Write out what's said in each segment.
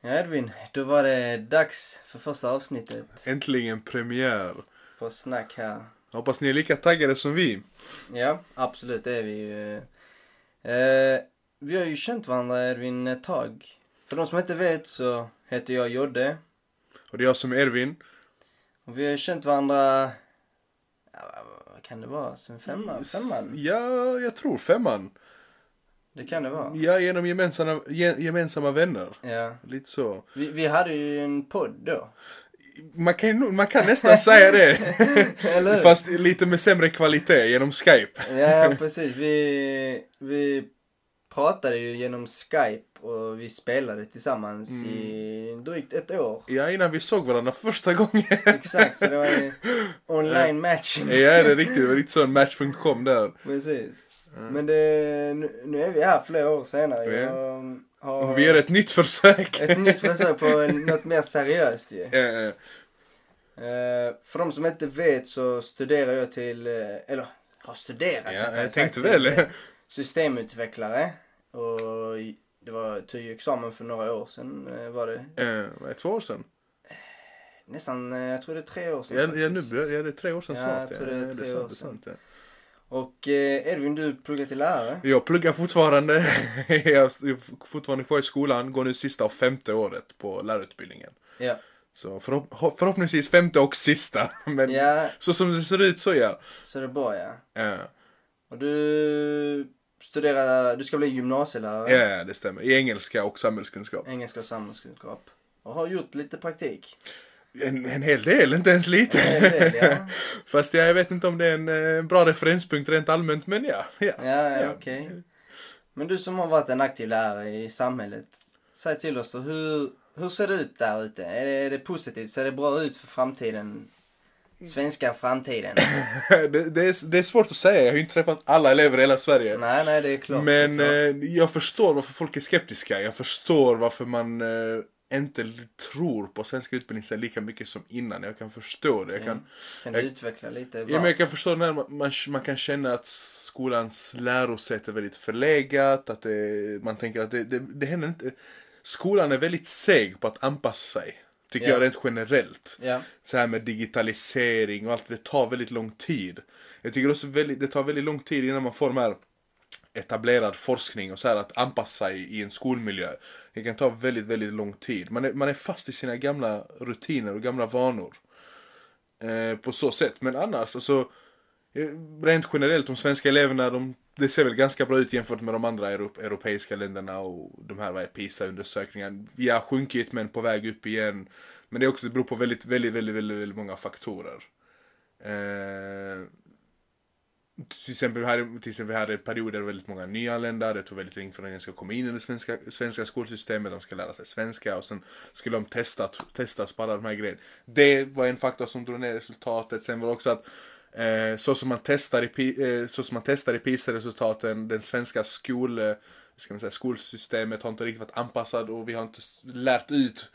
Ja Edvin, då var det dags för första avsnittet Äntligen premiär. på Snack här. Hoppas ni är lika taggade som vi. Ja, absolut det är vi ju. Eh, vi har ju känt varandra Edvin ett tag. För de som inte vet så heter jag Jodde. Och det är jag som är Ervin. Och vi har känt varandra, ja, vad kan det vara, sen femman? femman? Ja, jag tror femman. Det kan det vara. Ja, genom gemensamma, ge, gemensamma vänner. Ja. Lite så. Vi, vi hade ju en podd då. Man kan, man kan nästan säga det. Fast lite med sämre kvalitet genom Skype. Ja, precis. Vi, vi pratade ju genom Skype och vi spelade tillsammans Mm. i drygt ett år. Ja, innan vi såg varandra första gången. Exakt, så det var ju online matching. Ja, det är riktigt. Det var riktigt så en match.com där. Precis. Men det, nu, nu är vi här flera år senare. Jag har Och vi gör ett nytt försök. ett nytt försök på något mer seriöst ju. Eh, Eh, för de som inte vet så studerar jag till, eh, eller har studerat Ja, jag tänkte väl. eh, Systemutvecklare. Och det var, tog ju examen för några år sedan eh, var det. Eh, är det, två år sedan? Nästan, eh, jag tror det är tre år sedan Ja, ja, nu börjar, ja, det är tre år sedan Ja, snart. jag tror det är Ja, tre sant, år det är sedan. sant, ja. Och eh, Edvin, du pluggar till lärare. Jag pluggar fortfarande. jag är fortfarande kvar i skolan. Går nu sista och femte året på lärarutbildningen. Ja. Så förhopp förhoppningsvis femte och sista. Men ja, så som det ser ut så ja. så det är bra ja. Ja, Och du studerar, du ska bli gymnasielärare. ja det stämmer. I engelska och samhällskunskap. Engelska och samhällskunskap. Och har gjort lite praktik. En, en hel del, inte ens lite. En del, ja. Fast jag vet inte om det är en eh, bra referenspunkt rent allmänt, men ja. ja. Ja, ja okej. Men du som har varit en aktiv lärare i samhället. Säg till oss då, hur, hur ser det ut där ute? Är det, är det positivt? Ser det bra ut för framtiden? Svenska framtiden? det, det, är, det är svårt att säga. Jag har ju inte träffat alla elever i hela Sverige. nej, nej, det är klart. Men är klart. eh, jag förstår varför folk är skeptiska. Jag förstår varför man eh, inte tror på svenska utbildningssystem lika mycket som innan. Jag kan förstå det. Jag kan, kan du jag- utveckla lite? ja, men jag kan förstå när man, man, man kan känna att skolans lärosätt är väldigt förlegat. Att det, man tänker att det, det, det händer inte. Skolan är väldigt seg på att anpassa sig. Tycker Ja. jag rent generellt. Ja, Så här med digitalisering och allt. Det tar väldigt lång tid. Jag tycker också väldigt, det tar väldigt lång tid innan man får de här etablerad forskning och så här att anpassa sig i en skolmiljö. Det kan ta väldigt, väldigt lång tid. Man är, man är fast i sina gamla rutiner och gamla vanor. Eh, på så sätt. Men annars, alltså, eh, rent generellt, de svenska eleverna, de, det ser väl ganska bra ut jämfört med de andra europeiska länderna och de här PISA-undersökningarna. Vi har sjunkit men på väg upp igen. Men det är också, det beror på väldigt, väldigt, väldigt, väldigt, väldigt många faktorer. Eh, till exempel, vi hade, till exempel hade perioder väldigt många nyanlända. Det tog väldigt länge för de ska komma in i det svenska, svenska skolsystemet. De ska lära sig svenska och sen skulle de testa, testas på alla de här grejerna. Det var en faktor som drog ner resultatet. Sen var det också att eh, så, som man testar i, eh, så som man testar i PISA-resultaten, den svenska skol, eh, ska man säga, skolsystemet har inte riktigt varit anpassad och vi har inte lärt ut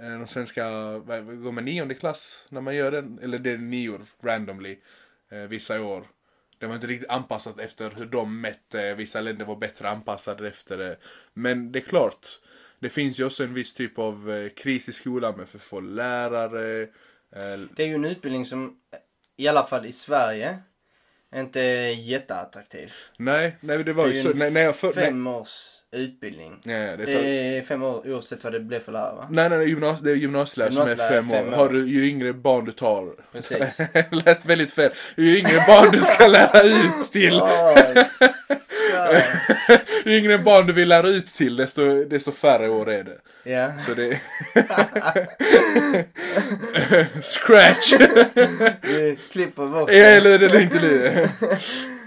eh, de svenska, vad går man nionde klass när man gör den? Eller det är nior randomly eh, vissa år. Det var inte riktigt anpassat efter hur de mätte. Vissa länder var bättre anpassade efter det. Men det är klart, det finns ju också en viss typ av eh, kris i skolan med för få lärare. Eh, det är ju en utbildning som, i alla fall i Sverige, inte är jätteattraktiv. nej, nej, det Det var är ju så. Nej, nej, jag för, fem års utbildning. nej, det Det tar, är fem år oavsett vad det blir för lärare va? nej, nej, gymnas, det är gymnasielärare som är Gymnasielärare, fem år. fem år. Har du, ju yngre barn du tar. Precis. det lät väldigt fel. Ju yngre barn du ska lära ut till. Ja. Ju yngre barn du vill lära ut till, desto, desto färre år är det. Ja. Så det... Scratch! Vi klipper bort Ja, eller det är inte det.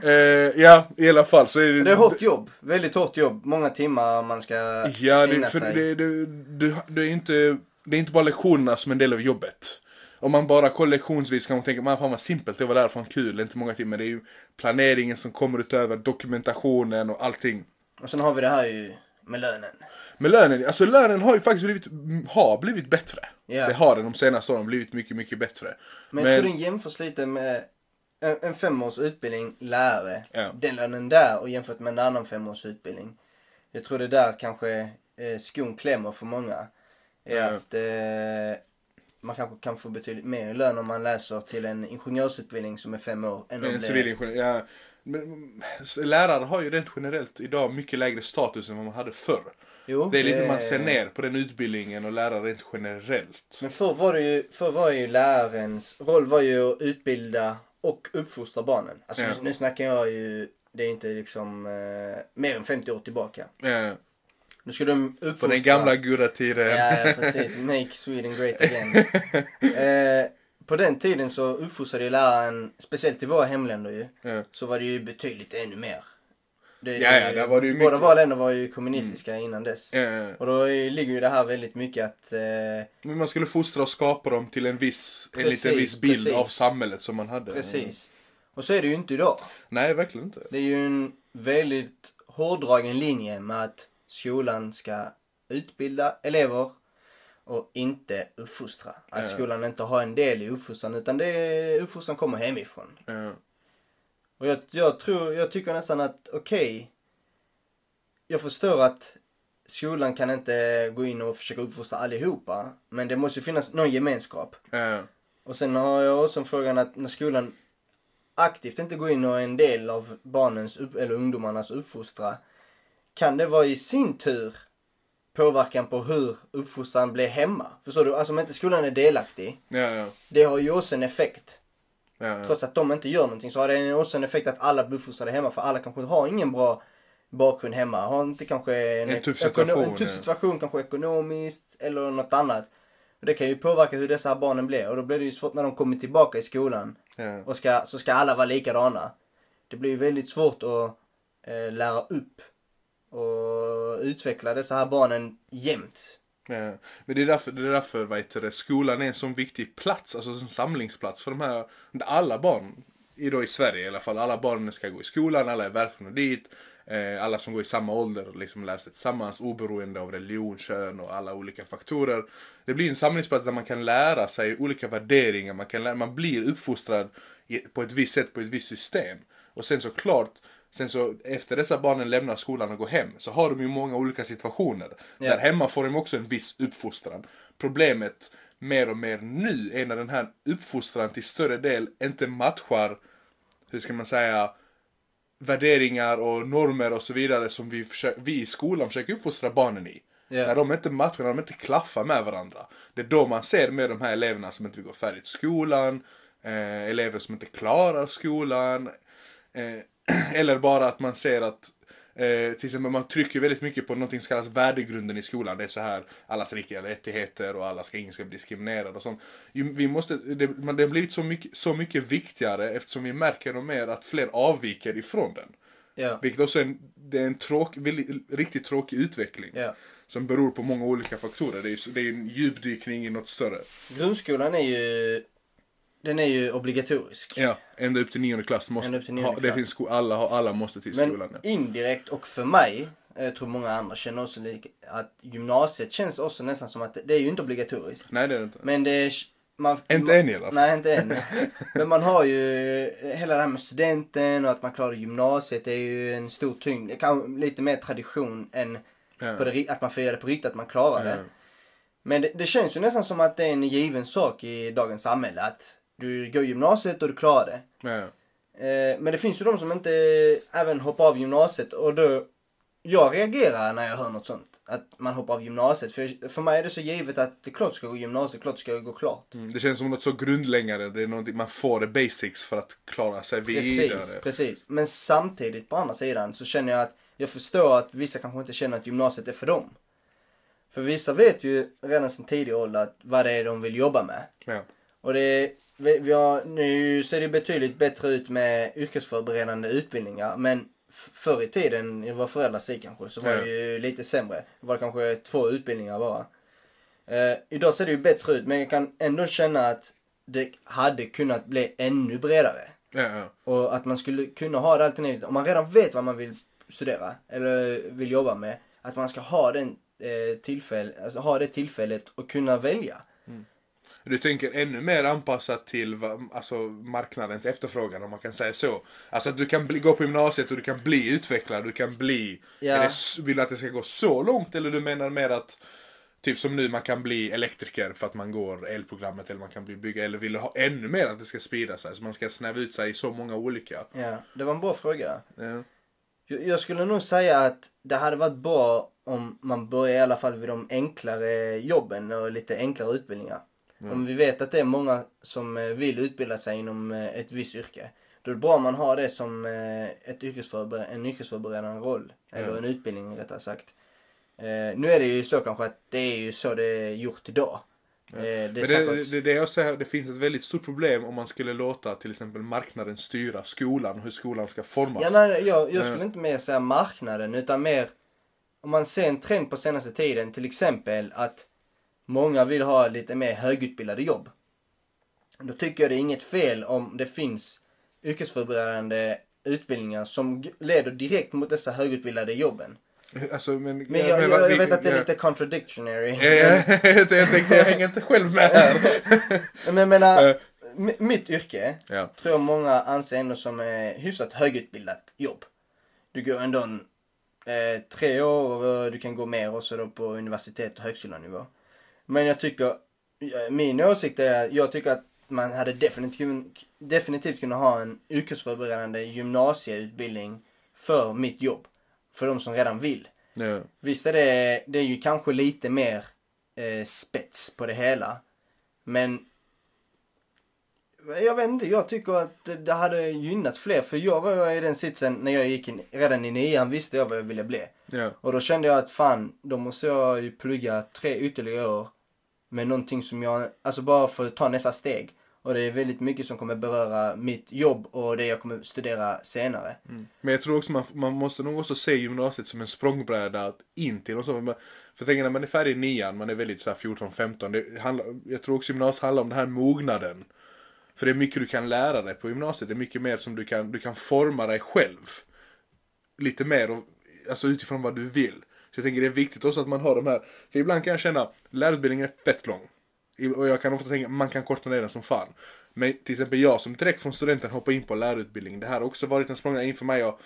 Eh, ja, i alla fall så är det... Det är hårt jobb. Väldigt hårt jobb. Många timmar man ska Ja, det, för sig. det, det, det, det, är inte, det är inte bara lektionerna som är en del av jobbet. Om man bara kollar lektionsvis kan man tänka, man fan vad simpelt det var där, fan kul, inte många timmar. Det är ju planeringen som kommer utöver, dokumentationen och allting. Och sen har vi det här ju med lönen. Men lönen, alltså lönen har ju faktiskt blivit, har blivit bättre. Ja. Det har den de senaste åren blivit mycket, mycket bättre. Men, jag tror den jämförs lite med en, en femårs utbildning lärare. Ja. Den lönen där och jämfört med en annan femårs utbildning. Jag tror det där kanske eh, skon klämmer för många. är Ja. att eh, man kanske kan få betydligt mer lön om man läser till en ingenjörsutbildning som är fem år. Än En civilingenjör. Ja. Men, s- lärare har ju rent generellt idag mycket lägre status än vad man hade förr. Jo, Det är lite man ser ner på den utbildningen och lärare rent generellt. Men förr var det ju, förr var ju lärarens roll var ju att utbilda och uppfostra barnen. Alltså Ja. nu, snackar jag ju, det är inte liksom eh, mer än 50 år tillbaka. Ja, Nu ska de uppfostra. på den gamla goda tiden. Ja, ja, precis. Make Sweden great again. eh, på den tiden så uppfostrade ju läraren, speciellt i våra hemländer ju, Ja. så var det ju betydligt ännu mer. Det, Ja, ja, där var det ju båda mycket- Mm. våra länder var ju kommunistiska innan dess. Ja. Och då är- ligger ju det här väldigt mycket att eh, Men man skulle fostra och skapa dem till en viss, en Precis, liten viss bild precis. av samhället som man hade. Precis. Och så är det ju inte idag. Nej, verkligen inte. Det är ju en väldigt hårdragen linje med att skolan ska utbilda elever och inte uppfostra. Att Ja. skolan inte har en del i uppfostran utan det är, uppfostran kommer hemifrån. Ja. Och jag, jag tror, jag tycker nästan att okej, jag förstår att skolan kan inte gå in och försöka uppfostra allihopa. Men det måste ju finnas någon gemenskap. Ja. Och sen har jag också frågan att när skolan aktivt inte går in och är en del av barnens upp, eller ungdomarnas uppfostra. Kan det vara i sin tur påverkan på hur uppfostran blir hemma? Förstår du? Alltså om inte skolan är delaktig. Ja, ja. Det har ju också en effekt. Ja. Trots att de inte gör någonting så har det också en effekt att alla blir uppfostrade hemma. För alla kanske har ingen bra bakgrund hemma. Har inte kanske En tuff ekono- situation, en tuff ja. situation kanske ekonomiskt eller något annat. Och det kan ju påverka hur dessa barnen blir. Och då blir det ju svårt när de kommer tillbaka i skolan. Ja. Och ska, så ska alla vara likadana. Det blir ju väldigt svårt att eh, lära upp och utveckla dessa här barnen jämt. Eh, men det är därför, det är därför vad heter det, skolan är en sån viktig plats, alltså en samlingsplats för de här, alla barn, i, då i Sverige i alla fall, alla barnen ska gå i skolan, alla är välkomna dit. Eh, alla som går i samma ålder och liksom lär sig tillsammans oberoende av religion, kön och alla olika faktorer. Det blir en samlingsplats där man kan lära sig olika värderingar, man, kan lära, man blir uppfostrad i, på ett visst sätt, på ett visst system. Och sen såklart, sen så efter dessa barnen lämnar skolan och går hem så har de ju många olika situationer. Ja. Där hemma får de också en viss uppfostran. Problemet mer och mer nu är när den här uppfostran till större del inte matchar, hur ska man säga, värderingar och normer och så vidare som vi, försö- vi i skolan försöker uppfostra barnen i. Ja. När de inte matchar, när de inte klaffar med varandra. Det är då man ser med de här eleverna som inte går färdigt skolan, eh, elever som inte klarar skolan, eh, eller bara att man ser att Eh, till exempel man trycker väldigt mycket på något som kallas värdegrunden i skolan. Det är så här, allas lika rättigheter och alla ska, ingen ska bli diskriminerad och sånt. Vi måste, det, men det har blivit så mycket, så mycket viktigare eftersom vi märker och mer att fler avviker ifrån den. Ja. Vilket också är en, det är en tråk, väldigt, riktigt tråkig utveckling. Ja. Som beror på många olika faktorer. Det är, det är en djupdykning i något större. Grundskolan är ju, den är ju obligatorisk. Ja, ända upp till nionde klass. Måste, till nionde ha, det klass. finns sko, alla, har- alla måste till Men skolan. Ja. indirekt och för mig, jag tror många andra känner också lika, att gymnasiet känns också nästan som att det, det är ju inte obligatoriskt. Nej det är det inte. Men det är... Man, Inte man, än i alla fall. Nej, inte än. Men man har ju hela det här med studenten och att man klarar gymnasiet. Det är ju en stor tyngd. Det kan lite mer tradition än Ja. det, att man firar det på riktigt, att man klarar Ja. det. Men det, det känns ju nästan som att det är en given sak i dagens samhälle. Att du går gymnasiet och du klarar det. Eh, men det finns ju de som inte även hoppar av gymnasiet och då jag reagerar när jag hör något sånt. Att man hoppar av gymnasiet. För, för mig är det så givet att det är klart ska gå gymnasiet, klart ska gå klart. Mm, Det känns som något så grundläggande. Det är någonting man får det basics för att klara sig vidare. Precis, precis. Men samtidigt på andra sidan så känner jag att jag förstår att vissa kanske inte känner att gymnasiet är för dem. För vissa vet ju redan sedan tidig ålder att vad det är de vill jobba med. Ja. Och det, vi, vi har, nu ser det betydligt bättre ut med yrkesförberedande utbildningar. Men förr i tiden, i våra föräldrars tid kanske, så var det ju lite sämre. Det var kanske två utbildningar bara. Eh, idag ser det ju bättre ut, men jag kan ändå känna att det hade kunnat bli ännu bredare. Ja, ja. Och att man skulle kunna ha det alternativet, om man redan vet vad man vill studera eller vill jobba med, att man ska ha den eh, tillfälle, alltså ha det tillfället och kunna välja. Du tänker ännu mer anpassat till alltså, marknadens efterfrågan om man kan säga så. Alltså att du kan bli, gå på gymnasiet och du kan bli utvecklad, du kan bli... Ja. S- vill du att det ska gå så långt eller du menar mer att Typ som nu man kan bli elektriker för att man går elprogrammet eller man kan bli bygga eller vill ha ännu mer att det ska sprida sig. Så man ska snäva ut sig i så många olika. Ja, det var en bra fråga. Ja. Jag jag skulle nog säga att det hade varit bra om man börjar i alla fall vid de enklare jobben och lite enklare utbildningar. Om vi vet att det är många som eh, vill utbilda sig inom eh, ett visst yrke. Då är det bra om man har det som eh, ett yrkesförber- en yrkesförberedande roll. Eller Ja. en utbildning rättare sagt. Nu är det ju så kanske att det är ju så det är gjort idag. Eh, det är Men det, det, det jag säger, det finns ett väldigt stort problem om man skulle låta till exempel marknaden styra skolan och hur skolan ska formas. Ja, nej, jag, jag Ja. skulle inte mer säga marknaden utan mer om man ser en trend på senaste tiden till exempel att många vill ha lite mer högutbildade jobb. Då tycker jag det är inget fel om det finns yrkesförberedande utbildningar som leder direkt mot dessa högutbildade jobben. Alltså, men, Men jag, jag, vad- jag vet att det är lite contradictionary. Ja, ja, jag tänkte, jag hänger inte själv med här. Men jag menar, mi- mitt yrke Ja. tror jag många anser ändå som är hyfsat högutbildat jobb. Du går ändå en, eh, tre år och du kan gå mer också då på universitet och högskolenivå. Men jag tycker, min åsikt är jag tycker att man hade definitivt, definitivt kunnat ha en yrkesförberedande gymnasieutbildning för mitt jobb. För de som redan vill. Ja. Visst är det, det är ju kanske lite mer eh, spets på det hela. Men jag vet inte, jag tycker att det, det hade gynnat fler. För jag var i den sitsen när jag gick in, redan i nian visste jag vad jag ville bli. Ja. Och då kände jag att fan, då måste jag ju plugga tre ytterligare år. Med någonting som jag, alltså bara för att ta nästa steg. Och det är väldigt mycket som kommer beröra mitt jobb och det jag kommer studera senare. Mm. Men jag tror också man, man måste nog också se gymnasiet som en språngbräda in till något sånt. För tänk när man är färdig i nian, man är väldigt såhär 14-15. Jag tror också gymnasiet handlar om den här mognaden. För det är mycket du kan lära dig på gymnasiet. Det är mycket mer som du kan, du kan forma dig själv. Lite mer, och, alltså utifrån vad du vill. Så jag tänker det är viktigt också att man har de här. För ibland kan jag känna, lärarutbildningen är fett lång. Och jag kan ofta tänka, man kan korta ner den som fan. Men till exempel jag som direkt från studenten hoppar in på lärarutbildning. Det här har också varit en språngnare in för mig att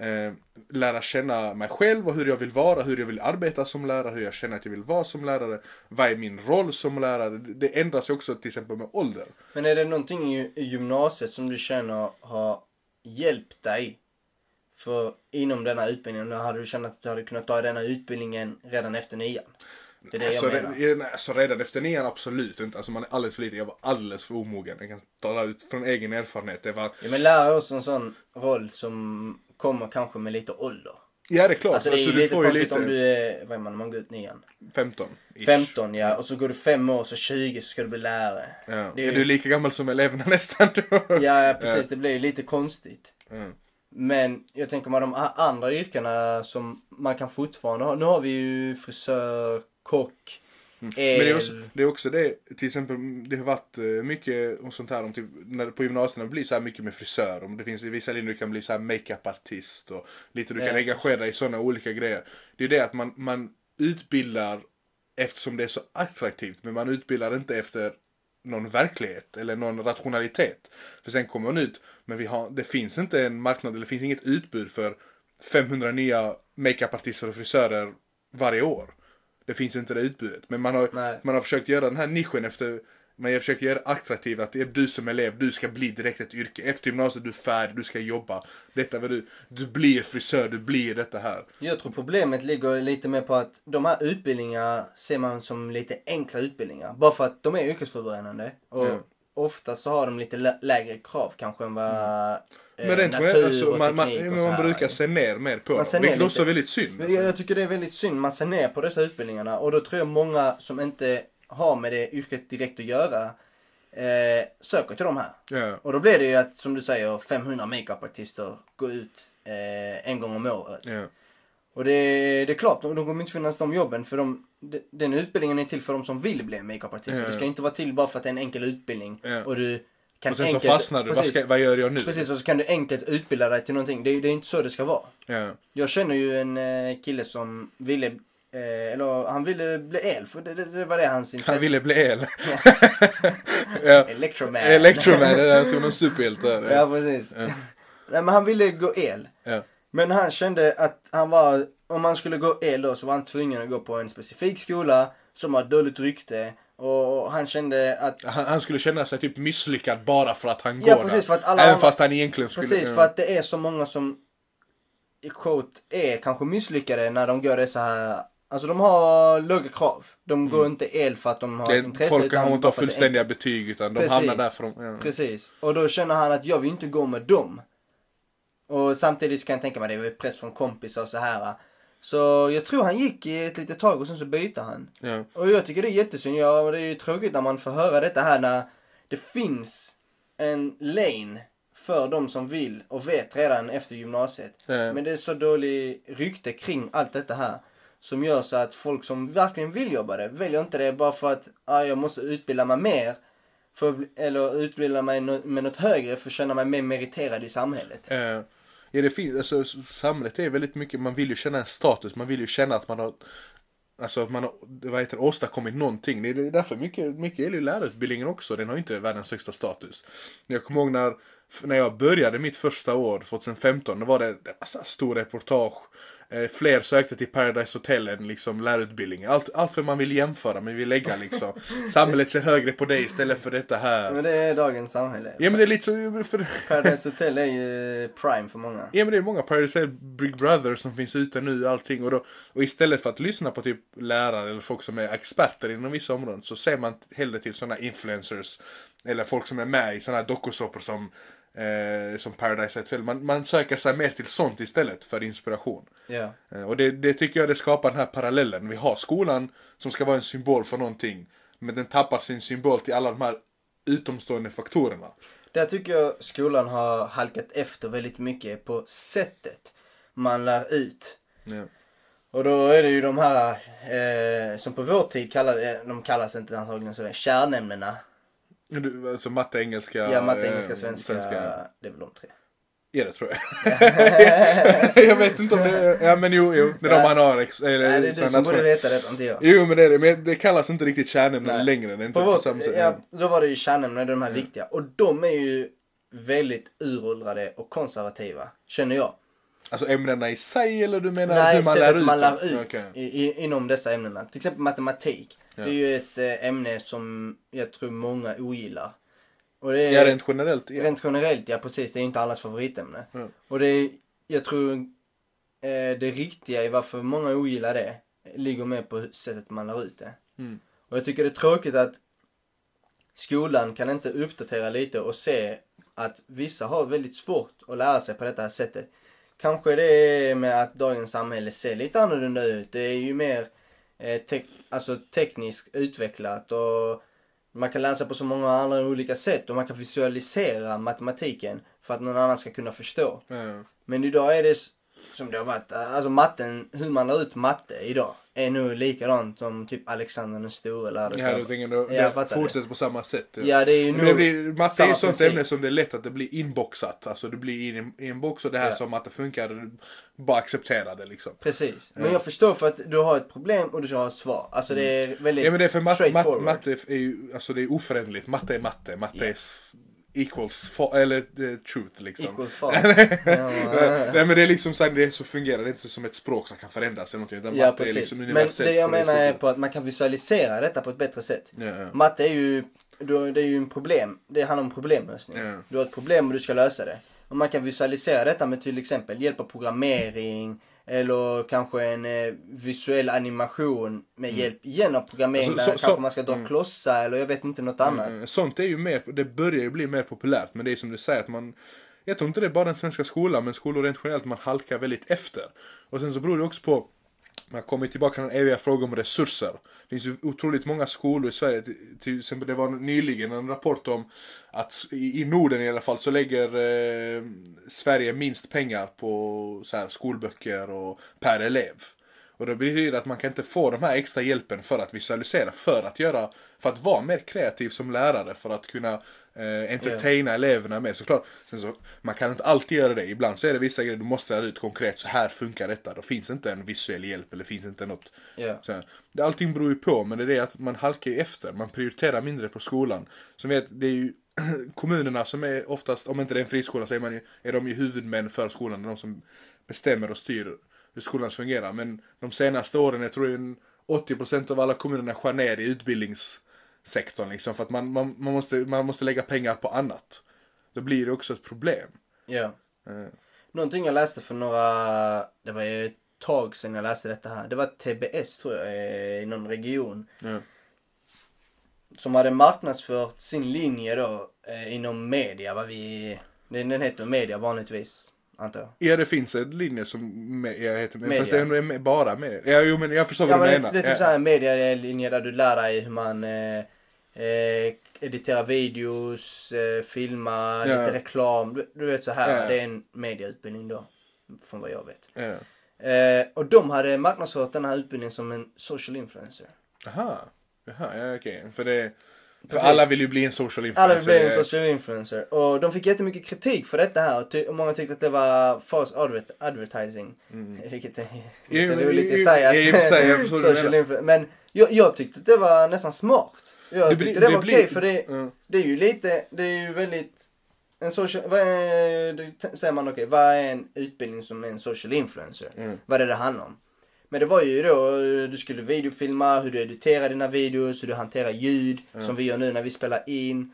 eh, lära känna mig själv och hur jag vill vara, hur jag vill arbeta som lärare, hur jag känner att jag vill vara som lärare. Vad är min roll som lärare? Det ändras ju också till exempel med ålder. Men är det någonting i gymnasiet som du känner har hjälpt dig? För inom denna utbildningen, då hade du känt att du hade kunnat ta denna utbildningen redan efter nian? Det är det Alltså, jag menar. re- alltså redan efter nian absolut inte. Alltså man är alldeles för liten. Jag var alldeles för omogen. Jag kan tala ut från egen erfarenhet. Det var, Ja, men lärare är också en sån roll som kommer kanske med lite ålder. ja det är klart. Alltså det är du lite får ju konstigt lite om du är, vad är man, när man går ut nian? 15. -ish. 15 ja, och så går du fem år, så 20 så ska du bli lärare. Ja. Det är Är ju- du lika gammal som eleverna nästan? Ja, precis. Det blir ju lite konstigt. Mm. Men jag tänker med de andra yrkena som man kan fortfarande ha. Nu har vi ju frisör, kock, el. Men det är, också, det är också det, till exempel, det har varit eh, mycket och sånt här om typ, när, på gymnasierna blir så här mycket med frisör. Om det finns i vissa linjer du kan bli så här makeup-artist och lite du kan Ja. engagera dig i sådana olika grejer. Det är det att man, man utbildar eftersom det är så attraktivt men man utbildar inte efter någon verklighet eller någon rationalitet. För sen kommer man ut, men vi har, det finns inte en marknad eller det finns inget utbud för 500 nya makeupartister och frisörer varje år. Det finns inte det utbudet. Men man har, Nej. man har försökt göra den här nischen efter man har försökt göra det attraktivt att du som elev, du ska bli direkt ett yrke. Efter gymnasiet, du är färdig, du ska jobba. Detta vad du, du blir frisör, du blir detta här. Jag tror problemet ligger lite mer på att de här utbildningarna ser man som lite enkla utbildningar. Bara för att de är yrkesförberedande. Och Ja. ofta så har de lite lä- lägre krav kanske än vad eh, Men rent natur alltså, och man, man, och men man här. brukar se ner mer på Man dem. Vilket också är väldigt synd. Men Jag, jag tycker det är väldigt synd. Man ser ner på dessa utbildningarna och då tror jag många som inte har med det yrket direkt att göra eh, söker till de här. Ja. Och då blir det ju att, som du säger, 500 makeupartister går ut eh, en gång om året. Ja. Och det, det är klart, de kommer inte finnas de jobben för de, de, den utbildningen är till för de som vill bli makeupartist. Ja. Det ska inte vara till bara för att det är en enkel utbildning. Och du kan Och sen enkelt, så fastnar du. Vad, ska, vad gör jag nu? precis, och så kan du enkelt utbilda dig till någonting. Det, är- det är inte så det ska vara. Ja. Jag känner ju en eh, kille som ville, eh, eller han ville bli el, för det, det, det var det hans intresse. Han ville bli el. ja. Electroman. Electroman, det är som någon superhjälte. Ja, precis. Nej, men han ville gå el. Ja. Men han kände att han var, om han skulle gå el då så var han tvungen att gå på en specifik skola som har dåligt rykte. Och han kände att Han, han skulle känna sig typ misslyckad bara för att han Ja, går precis, där. för att alla Även andra- fast han egentligen skulle... Precis, ja. för att det är så många som i quote är kanske misslyckade när de går dessa här Alltså de har låga krav. De går inte el för att de har Mm. det, intresse. folk har inte fullständiga betyg utan de Precis. hamnar där från... Ja. Precis. Och då känner han att jag vill inte gå med dem. Och samtidigt kan jag tänka mig det är press från kompisar och så här. Så jag tror han gick i ett litet tag och sen så bytte han. Ja. Och jag tycker det är jättesynd. Ja, det är ju tråkigt när man får höra detta här när det finns en lane för de som vill och vet redan efter gymnasiet. Ja. Men det är så dålig rykte kring allt detta här. Som gör så att folk som verkligen vill jobba det väljer inte det bara för att ah, jag måste utbilda mig mer. För, eller utbilda mig nå- med något högre för att känna mig mer meriterad i samhället. Uh, ja, det finns, alltså, samhället är väldigt mycket, man vill ju känna en status, man vill ju känna att man har Alltså att man har vad heter, åstadkommit någonting. Det är därför mycket, mycket gäller ju lärarutbildningen också. Den har ju inte världens högsta status. Jag kommer ihåg när, när jag började mitt första år, 2015, då var det alltså, stor reportage. Eh, fler sökte till Paradise Hotel än liksom lärarutbildning. Allt, allt för man vill jämföra, man vill lägga liksom. Samhället ser högre på dig istället för detta här. Men det är dagens samhälle. Ja men det är lite så, för, Paradise Hotel är ju prime för många. Ja men det är många Paradise Hotel Big Brother som finns ute nu allting och, då, och istället för att lyssna på typ lärare eller folk som är experter inom vissa områden så ser man hellre till sådana influencers eller folk som är med i sådana här dokusåpor som, eh, som Paradise Hotel. Man, man söker sig mer till sånt istället för inspiration. Ja. Eh, och det, det tycker jag det skapar den här parallellen. Vi har skolan som ska vara en symbol för någonting men den tappar sin symbol till alla de här utomstående faktorerna. Där tycker jag skolan har halkat efter väldigt mycket på sättet man lär ut. Ja. Och då är det ju de här eh, som på vår tid kallade, de kallas inte antagligen sådär, kärnämnena. Du, alltså matte, engelska, Ja, matte, eh, engelska, svenska, det är väl de tre. Ja det tror jag. jag vet inte om det är, ja men jo, jo det är de han har. Ex, eller, Nej, det är du som borde veta detta, inte jag. Jo men det är det, men det kallas inte riktigt kärnämnen längre. Det är inte På på vårt, samma sätt. ja, då var det ju kärnämnen, de här viktiga. Och de är ju väldigt uråldrade och konservativa, känner jag. Alltså ämnena i sig eller du menar Nej, hur man lär ut man lär ut Okej. i, i, inom dessa ämnena. Till exempel matematik. Ja. Det är ju ett eh, ämne som jag tror många ogillar. Och det är, Ja rent generellt. Ja. rent generellt, ja precis. Det är inte allas favoritämne. Ja. Och det är, jag tror eh, det riktiga i varför många ogillar det ligger med på sättet man lär ut det. Mm. Och jag tycker det är tråkigt att skolan kan inte uppdatera lite och se att vissa har väldigt svårt att lära sig på detta här sättet. Kanske det är med att dagens samhälle ser lite annorlunda ut. Det är ju mer eh, tek- alltså tekniskt utvecklat och man kan läsa på så många andra olika sätt och man kan visualisera matematiken för att någon annan ska kunna förstå. Ja. Men idag är det som det har varit, alltså matten, hur man lär ut matte idag är nog likadant som typ Alexander den store lärde Ja, sig. du tänker då, jag det fortsätter på samma sätt. Ja, det är ju Men det blir, matte är ju sånt princip. ämne som det är lätt att det blir inboxat. Alltså det blir i en, i en box och det här Ja. som matte funkar, bara acceptera det liksom. Precis. Men jag förstår för att du har ett problem och du har ett svar. Alltså det är väldigt Mm. Ja men det är för matte, matte, matte är ju, alltså det är oföränderligt. Matte är matte. Matte är s- equals, fa- eller eh, truth liksom. Equals false. ja, Nej men det är liksom så, här, det så fungerar det inte som ett språk som kan förändras eller någonting. Utan ja, matte är precis. liksom Men det jag menar är på att man kan visualisera detta på ett bättre sätt. Ja, ja. Matte är ju, du- det är ju en problem. Det handlar om problemlösning. Ja. Du har ett problem och du ska lösa det. Och man kan visualisera detta med till exempel hjälp av programmering eller kanske en eh, visuell animation med hjälp igen av programmering Mm. Alltså, där så- kanske man ska dra klossar eller jag vet inte något annat. Eh, Sånt är ju mer, det börjar ju bli mer populärt men det är som du säger att man Jag tror inte det är bara den svenska skolan men skolor rent generellt man halkar väldigt efter. Och sen så beror det också på man kommer tillbaka till den eviga frågan om resurser. Det finns ju otroligt många skolor i Sverige. Till, exempel det var nyligen en rapport om att i, i Norden i alla fall så lägger eh, Sverige minst pengar på så här, skolböcker och per elev. Och det betyder att man kan inte få de här extra hjälpen för att visualisera, för att göra, för att vara mer kreativ som lärare, för att kunna eh, entertaina eleverna med såklart. Sen så, man kan inte alltid göra det, ibland så är det vissa grejer du måste lära ut konkret, så här funkar detta, då finns inte en visuell hjälp eller finns inte något. Ja. Så allting beror ju på, men det är det att man halkar ju efter, man prioriterar mindre på skolan. Som vet, det är ju kommunerna som är oftast, om inte det är en friskola så är, man ju, är de ju huvudmän för skolan, de som bestämmer och styr hur skolan fungerar. Men de senaste åren, jag tror det är en 80% av alla kommunerna skär ner i utbildningssektorn liksom. För att man, man, man, måste, man måste lägga pengar på annat. Då blir det också ett problem. Ja. Eh, Någonting jag läste för några, det var ju ett tag sedan jag läste detta här. Det var TBS tror jag eh, i någon region. ja. Som hade marknadsfört sin linje då eh, inom media. Vad vi, den den heter media vanligtvis, antar jag. Ja, det finns en linje som jag heter, Media. fast det är bara med. Ja, jo, men jag förstår Ja vad du menar. det är typ Ja. såhär en medielinje där du lär dig hur man eh, eh, editerar videos, eh, filma, Ja. lite reklam. Du, du vet så här. Ja. Det är en medieutbildning då. Från vad jag vet. Ja. Eh, och de hade marknadsfört den här utbildningen som en social influencer. Aha. Jaha, ja okej. För det... För Precis. alla vill ju bli en social influencer. Alla vill bli en social influencer. Och de fick jättemycket kritik för detta här. Och, ty- och många tyckte att det var false advert- advertising. Vilket är Mm. Lite roligt jo, att säga. i för sig, social influencer. Men jag, jag tyckte att det var nästan smart. Jag Det tyckte blir- det, det var blir- okej för det, Ja. det är ju lite, det är ju väldigt en social, vad är, då säger man okej, vad är en utbildning som är en social influencer? Mm. Vad är det det handlar om? Men det var ju då, du skulle videofilma, hur du editerar dina videos, hur du hanterar ljud, som vi gör nu när vi spelar in.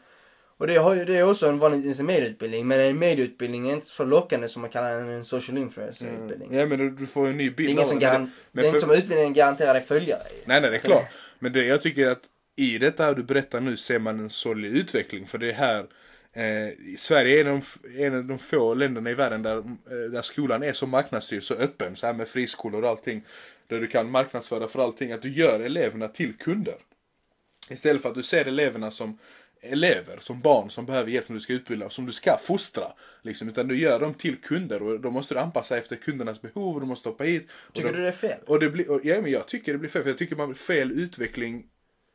Och det, har ju, det är också en vanlig medieutbildning, men en medieutbildning är inte så lockande som man kallar en social influencer-utbildning. Ja, men du, får en ny Det bild är ingen av som, det. Men garan, det- det är men inte för- som utbildningen garanterar dig följare. Nej, nej, det är Alltså, klart. Men det, jag tycker att i detta här du berättar nu ser man en solid utveckling. För det är här, eh, Sverige är en av, de en av de få länderna i världen där, eh, där skolan är så marknadsstyrd, så öppen, så här med friskolor och allting. Där du kan marknadsföra för allting, att du gör eleverna till kunder. Istället för att du ser eleverna som elever, som barn som behöver hjälp som du ska utbilda, som du ska fostra. Liksom, utan du gör dem till kunder och då måste du anpassa efter kundernas behov och du måste hoppa hit. Och Tycker de- du det är fel? och det blir, och, ja, men jag tycker det blir fel, för jag tycker man fel utveckling,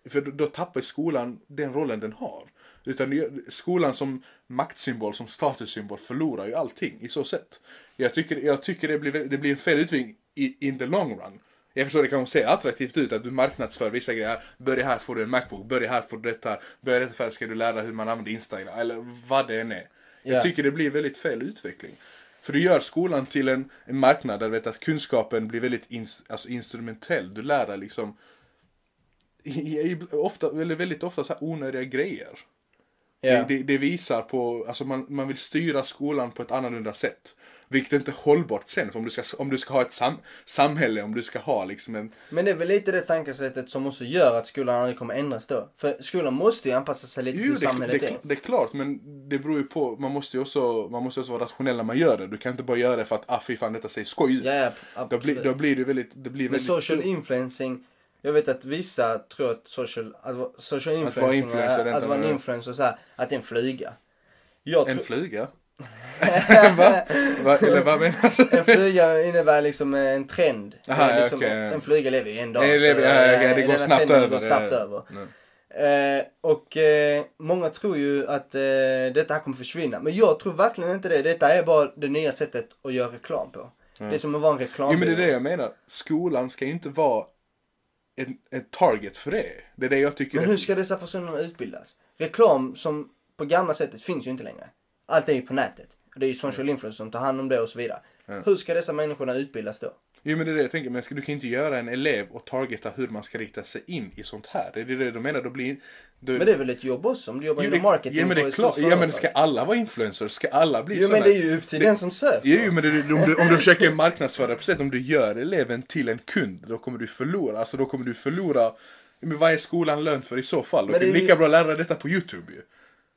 för då, då tappar skolan den rollen den har. Utan skolan som maktsymbol, som statussymbol förlorar ju allting i så sätt. Jag tycker, jag tycker det, blir, det blir en fel utveckling i, in the long run. Jag förstår det kanske ser attraktivt ut att du marknadsför vissa grejer. Börja här får du en Macbook, börja här får du detta, börja detta för ska du lära hur man använder Instagram, eller vad det än är. Ja. Jag tycker det blir väldigt fel utveckling. För du gör skolan till en, en marknad där du vet att kunskapen blir väldigt ins, alltså instrumentell. Du lär dig liksom ofta, eller väldigt ofta så här onödiga grejer. Ja. Det, det, det visar på, alltså man, man vill styra skolan på ett annorlunda sätt. Vilket inte är hållbart sen, för om du ska, om du ska ha ett sam, samhälle, om du ska ha liksom en... Men det är väl lite det tankesättet som också gör att skolan aldrig kommer ändras då. För skolan måste ju anpassa sig lite till Jo, hur det, det, samhället är. det är klart, men det beror ju på, man måste ju också, man måste också vara rationell när man gör det. Du kan inte bara göra det för att, ah fy fan detta ser skoj ut. Ja, ja, då, blir, då blir det väldigt, det blir Men väldigt... social influencing, jag vet att vissa tror att social, att vara- social influencer, är- det är att vara en influencer så här, att det är en flyga. Jag En flyga? Va? Va? Eller vad menar du? En flyga innebär liksom en trend. Aha, liksom, ja. En flyga lever ju en dag. Nej, det lever- så, ja, okej, det går snabbt över, Går snabbt över. Eh, och eh, många tror ju att eh, detta här kommer försvinna. Men jag tror verkligen inte det. Detta är bara det nya sättet att göra reklam på. Det är som att vara en reklam. Jo men det är det jag menar. Skolan ska ju inte vara en, en target för det. Det är det jag tycker. Men hur ska dessa personer utbildas? Reklam som på gamla sättet finns ju inte längre. Allt är ju på nätet. Det är ju social influence som tar hand om det och så vidare. Hur ska dessa människorna utbildas då? Jo men det är det jag tänker. Men du kan inte göra en elev och targeta hur man ska rikta sig in i sånt här. Det är det du menar. Då blir... Då, Men det är väl ett jobb också om du jobbar jo, inom det, marketing ja, men det är klart. Ja men ska alla vara influencers? Ska alla bli Jo såna? men det är ju upp till den som söker. Jo, men det, om, du, om du försöker marknadsföra på sätt, om du gör eleven till en kund, då kommer du förlora. Alltså då kommer du förlora. Men vad är skolan lönt för i så fall? Då kan det är lika ju- bra lära dig detta på YouTube ju.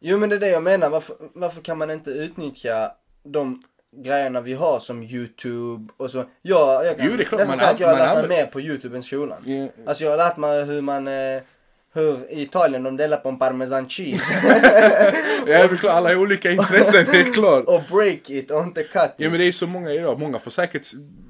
Jo men det är det jag menar. Varför, varför kan man inte utnyttja de grejerna vi har som YouTube och så. Jag, jag kan Jo, det är klart, nästan säga att jag har lärt mig mer på YouTube än skolan. Ja. Alltså jag har lärt mig hur man, eh, hur i Italien de delar på en parmesan cheese. Ja, det är klart, alla har olika intressen, det är klart. och break it och inte cut it. Ja men det är så många idag, många får säkert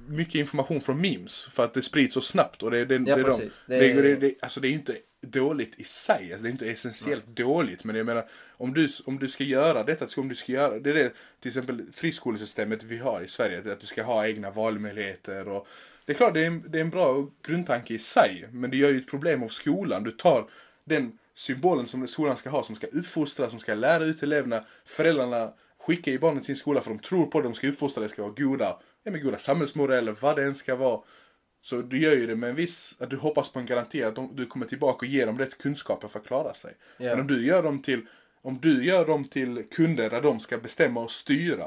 mycket information från memes för att det sprids så snabbt och det, det, Ja, det, de, det, Det det, alltså det är inte dåligt i sig, alltså det är inte essentiellt dåligt men jag menar om du, om du ska göra detta, om du ska göra, det är det till exempel friskolesystemet vi har i Sverige, det att du ska ha egna valmöjligheter och det är klart det är, en, det är en bra grundtanke i sig men det gör ju ett problem av skolan, du tar den symbolen som skolan ska ha, som ska uppfostra, som ska lära ut eleverna, föräldrarna skickar ju barnen till sin skola för de tror på att de ska uppfostra, det ska vara goda, ja men goda samhällsmodeller, vad det än ska vara. Så du gör ju det med en viss, att du hoppas på en garanti att de, du kommer tillbaka och ger dem rätt kunskaper för att klara sig. Ja. Men om du gör dem till, om du gör dem till kunder där de ska bestämma och styra.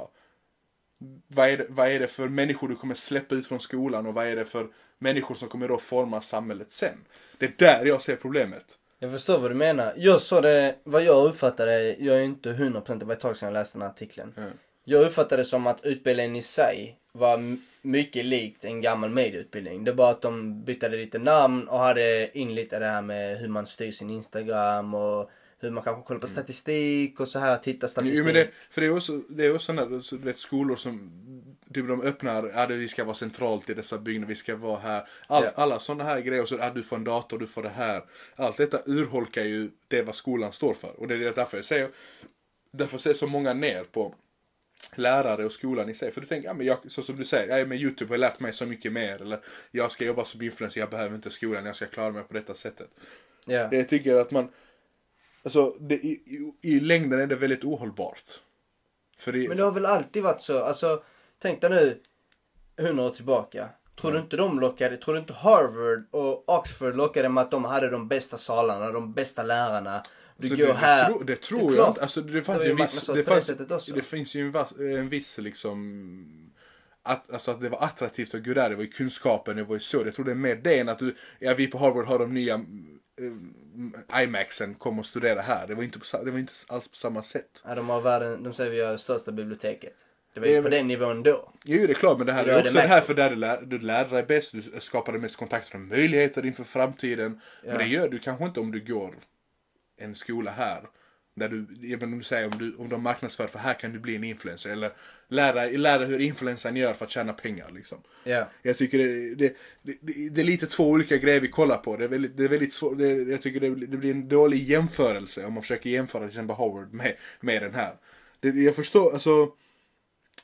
Vad är, det, vad är det för människor du kommer släppa ut från skolan och vad är det för människor som kommer då forma samhället sen? Det är där jag ser problemet. Jag förstår vad du menar. Jag såg det, vad jag uppfattade, jag är inte 100% det var ett tag sedan jag läste den här artikeln. Mm. Jag uppfattade det som att utbildningen i sig var mycket likt en gammal medieutbildning. Det är bara att de bytte lite namn och hade in lite det här med hur man styr sin Instagram och hur man kanske kollar på statistik och så här, titta statistik. Mm. Jo, men det, för det är också, det är också sådana så, du vet, skolor som typ de öppnar, ja, vi ska vara centralt i dessa byggnader, vi ska vara här. All, Ja. Alla sådana här grejer, så, ja, du får en dator, du får det här. Allt detta urholkar ju det vad skolan står för. Och det är därför jag säger, därför ser så många ner på lärare och skolan i sig. För du tänker, ja, men jag, så som du säger, ja, men YouTube har lärt mig så mycket mer. Eller jag ska jobba som influencer, jag behöver inte skolan, jag ska klara mig på detta sättet. Ja. Det jag tycker att man, alltså det, i, i, i längden är det väldigt ohållbart. För det, Men det har väl alltid varit så. Alltså, tänk dig nu hundra år tillbaka. Tror du inte de lockade, tror du inte Harvard och Oxford lockade med att de hade de bästa salarna, de bästa lärarna? Du Så går det, här. Det, tro, det tror är jag inte. Alltså, det fanns Det en viss... Det, det fanns, det finns ju en, vass, en viss liksom... Att, alltså att det var attraktivt att gå där, det var ju kunskapen, det var ju så. Jag tror det är mer det än att du, ja vi på Harvard har de nya eh, IMAXen, kom och studera här. Det var inte, på, det var inte alls på samma sätt. Ja, de har världen, de säger vi har det största biblioteket. Det var ju på den nivån då. Jo, det är klart, men det här är är det också det här Macbook. för där du lär, du lär dig bäst, du skapar de mest kontakter och möjligheter inför framtiden. Ja. Men det gör du kanske inte om du går en skola här. Där du, jag menar, om du säger om du, om de marknadsför för här kan du bli en influencer. Eller lära, lära hur influencern gör för att tjäna pengar liksom. Ja. Jag tycker det, det, det, det, är lite två olika grejer vi kollar på. Det är väldigt, det är väldigt svårt. Det, jag tycker det, det blir en dålig jämförelse om man försöker jämföra till exempel Howard med, med den här. Jag förstår, alltså.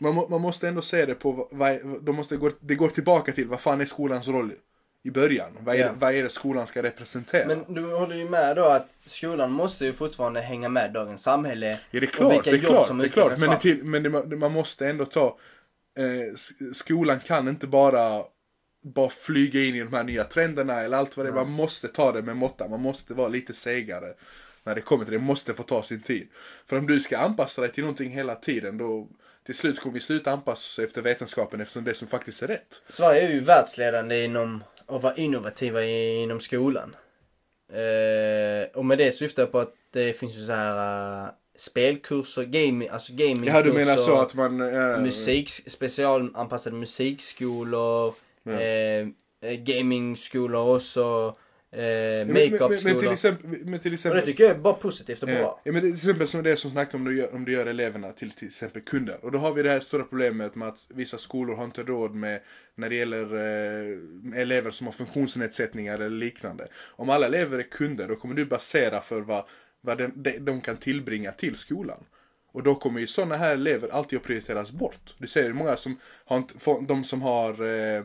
Man, må, man måste ändå se det på, vad- vad, de måste gå, det går tillbaka till vad fan är skolans roll i början? Vad är, det, vad är det skolan ska representera? Men du håller ju med då att skolan måste ju fortfarande hänga med dagens samhälle. Ja, det är och klart, vilka det är jobb klart, som det är klart. Men, det till, men det, man- måste ändå ta, eh, skolan kan inte bara, bara flyga in i de här nya trenderna eller allt vad det är. Man måste ta det med måtta, man måste vara lite segare. När det kommer till det, det måste få ta sin tid. För om du ska anpassa dig till någonting hela tiden, då till slut kommer vi sluta anpassa oss efter vetenskapen eftersom det som faktiskt är rätt. Sverige är ju världsledande inom att vara innovativa i, inom skolan. Eh, och med det syftar jag på att det finns ju så här uh, spelkurser, gaming, alltså gamingkurser. Ja, du menar så att man... eh, musik, specialanpassade musikskolor, Ja. eh, eh, gamingskolor också, eh, men, men, men, till exempel, men till Och exempel det tycker jag är bara positivt och Ja. bra. Ja, men till exempel som det som snackar om du gör, om du gör eleverna till till exempel kunder. Och då har vi det här stora problemet med att vissa skolor har inte råd med när det gäller eh, elever som har funktionsnedsättningar eller liknande. Om alla elever är kunder då kommer du basera för vad, vad den, de, de kan tillbringa till skolan. Och då kommer ju sådana här elever alltid att prioriteras bort. Du ser ju många som har de som har eh,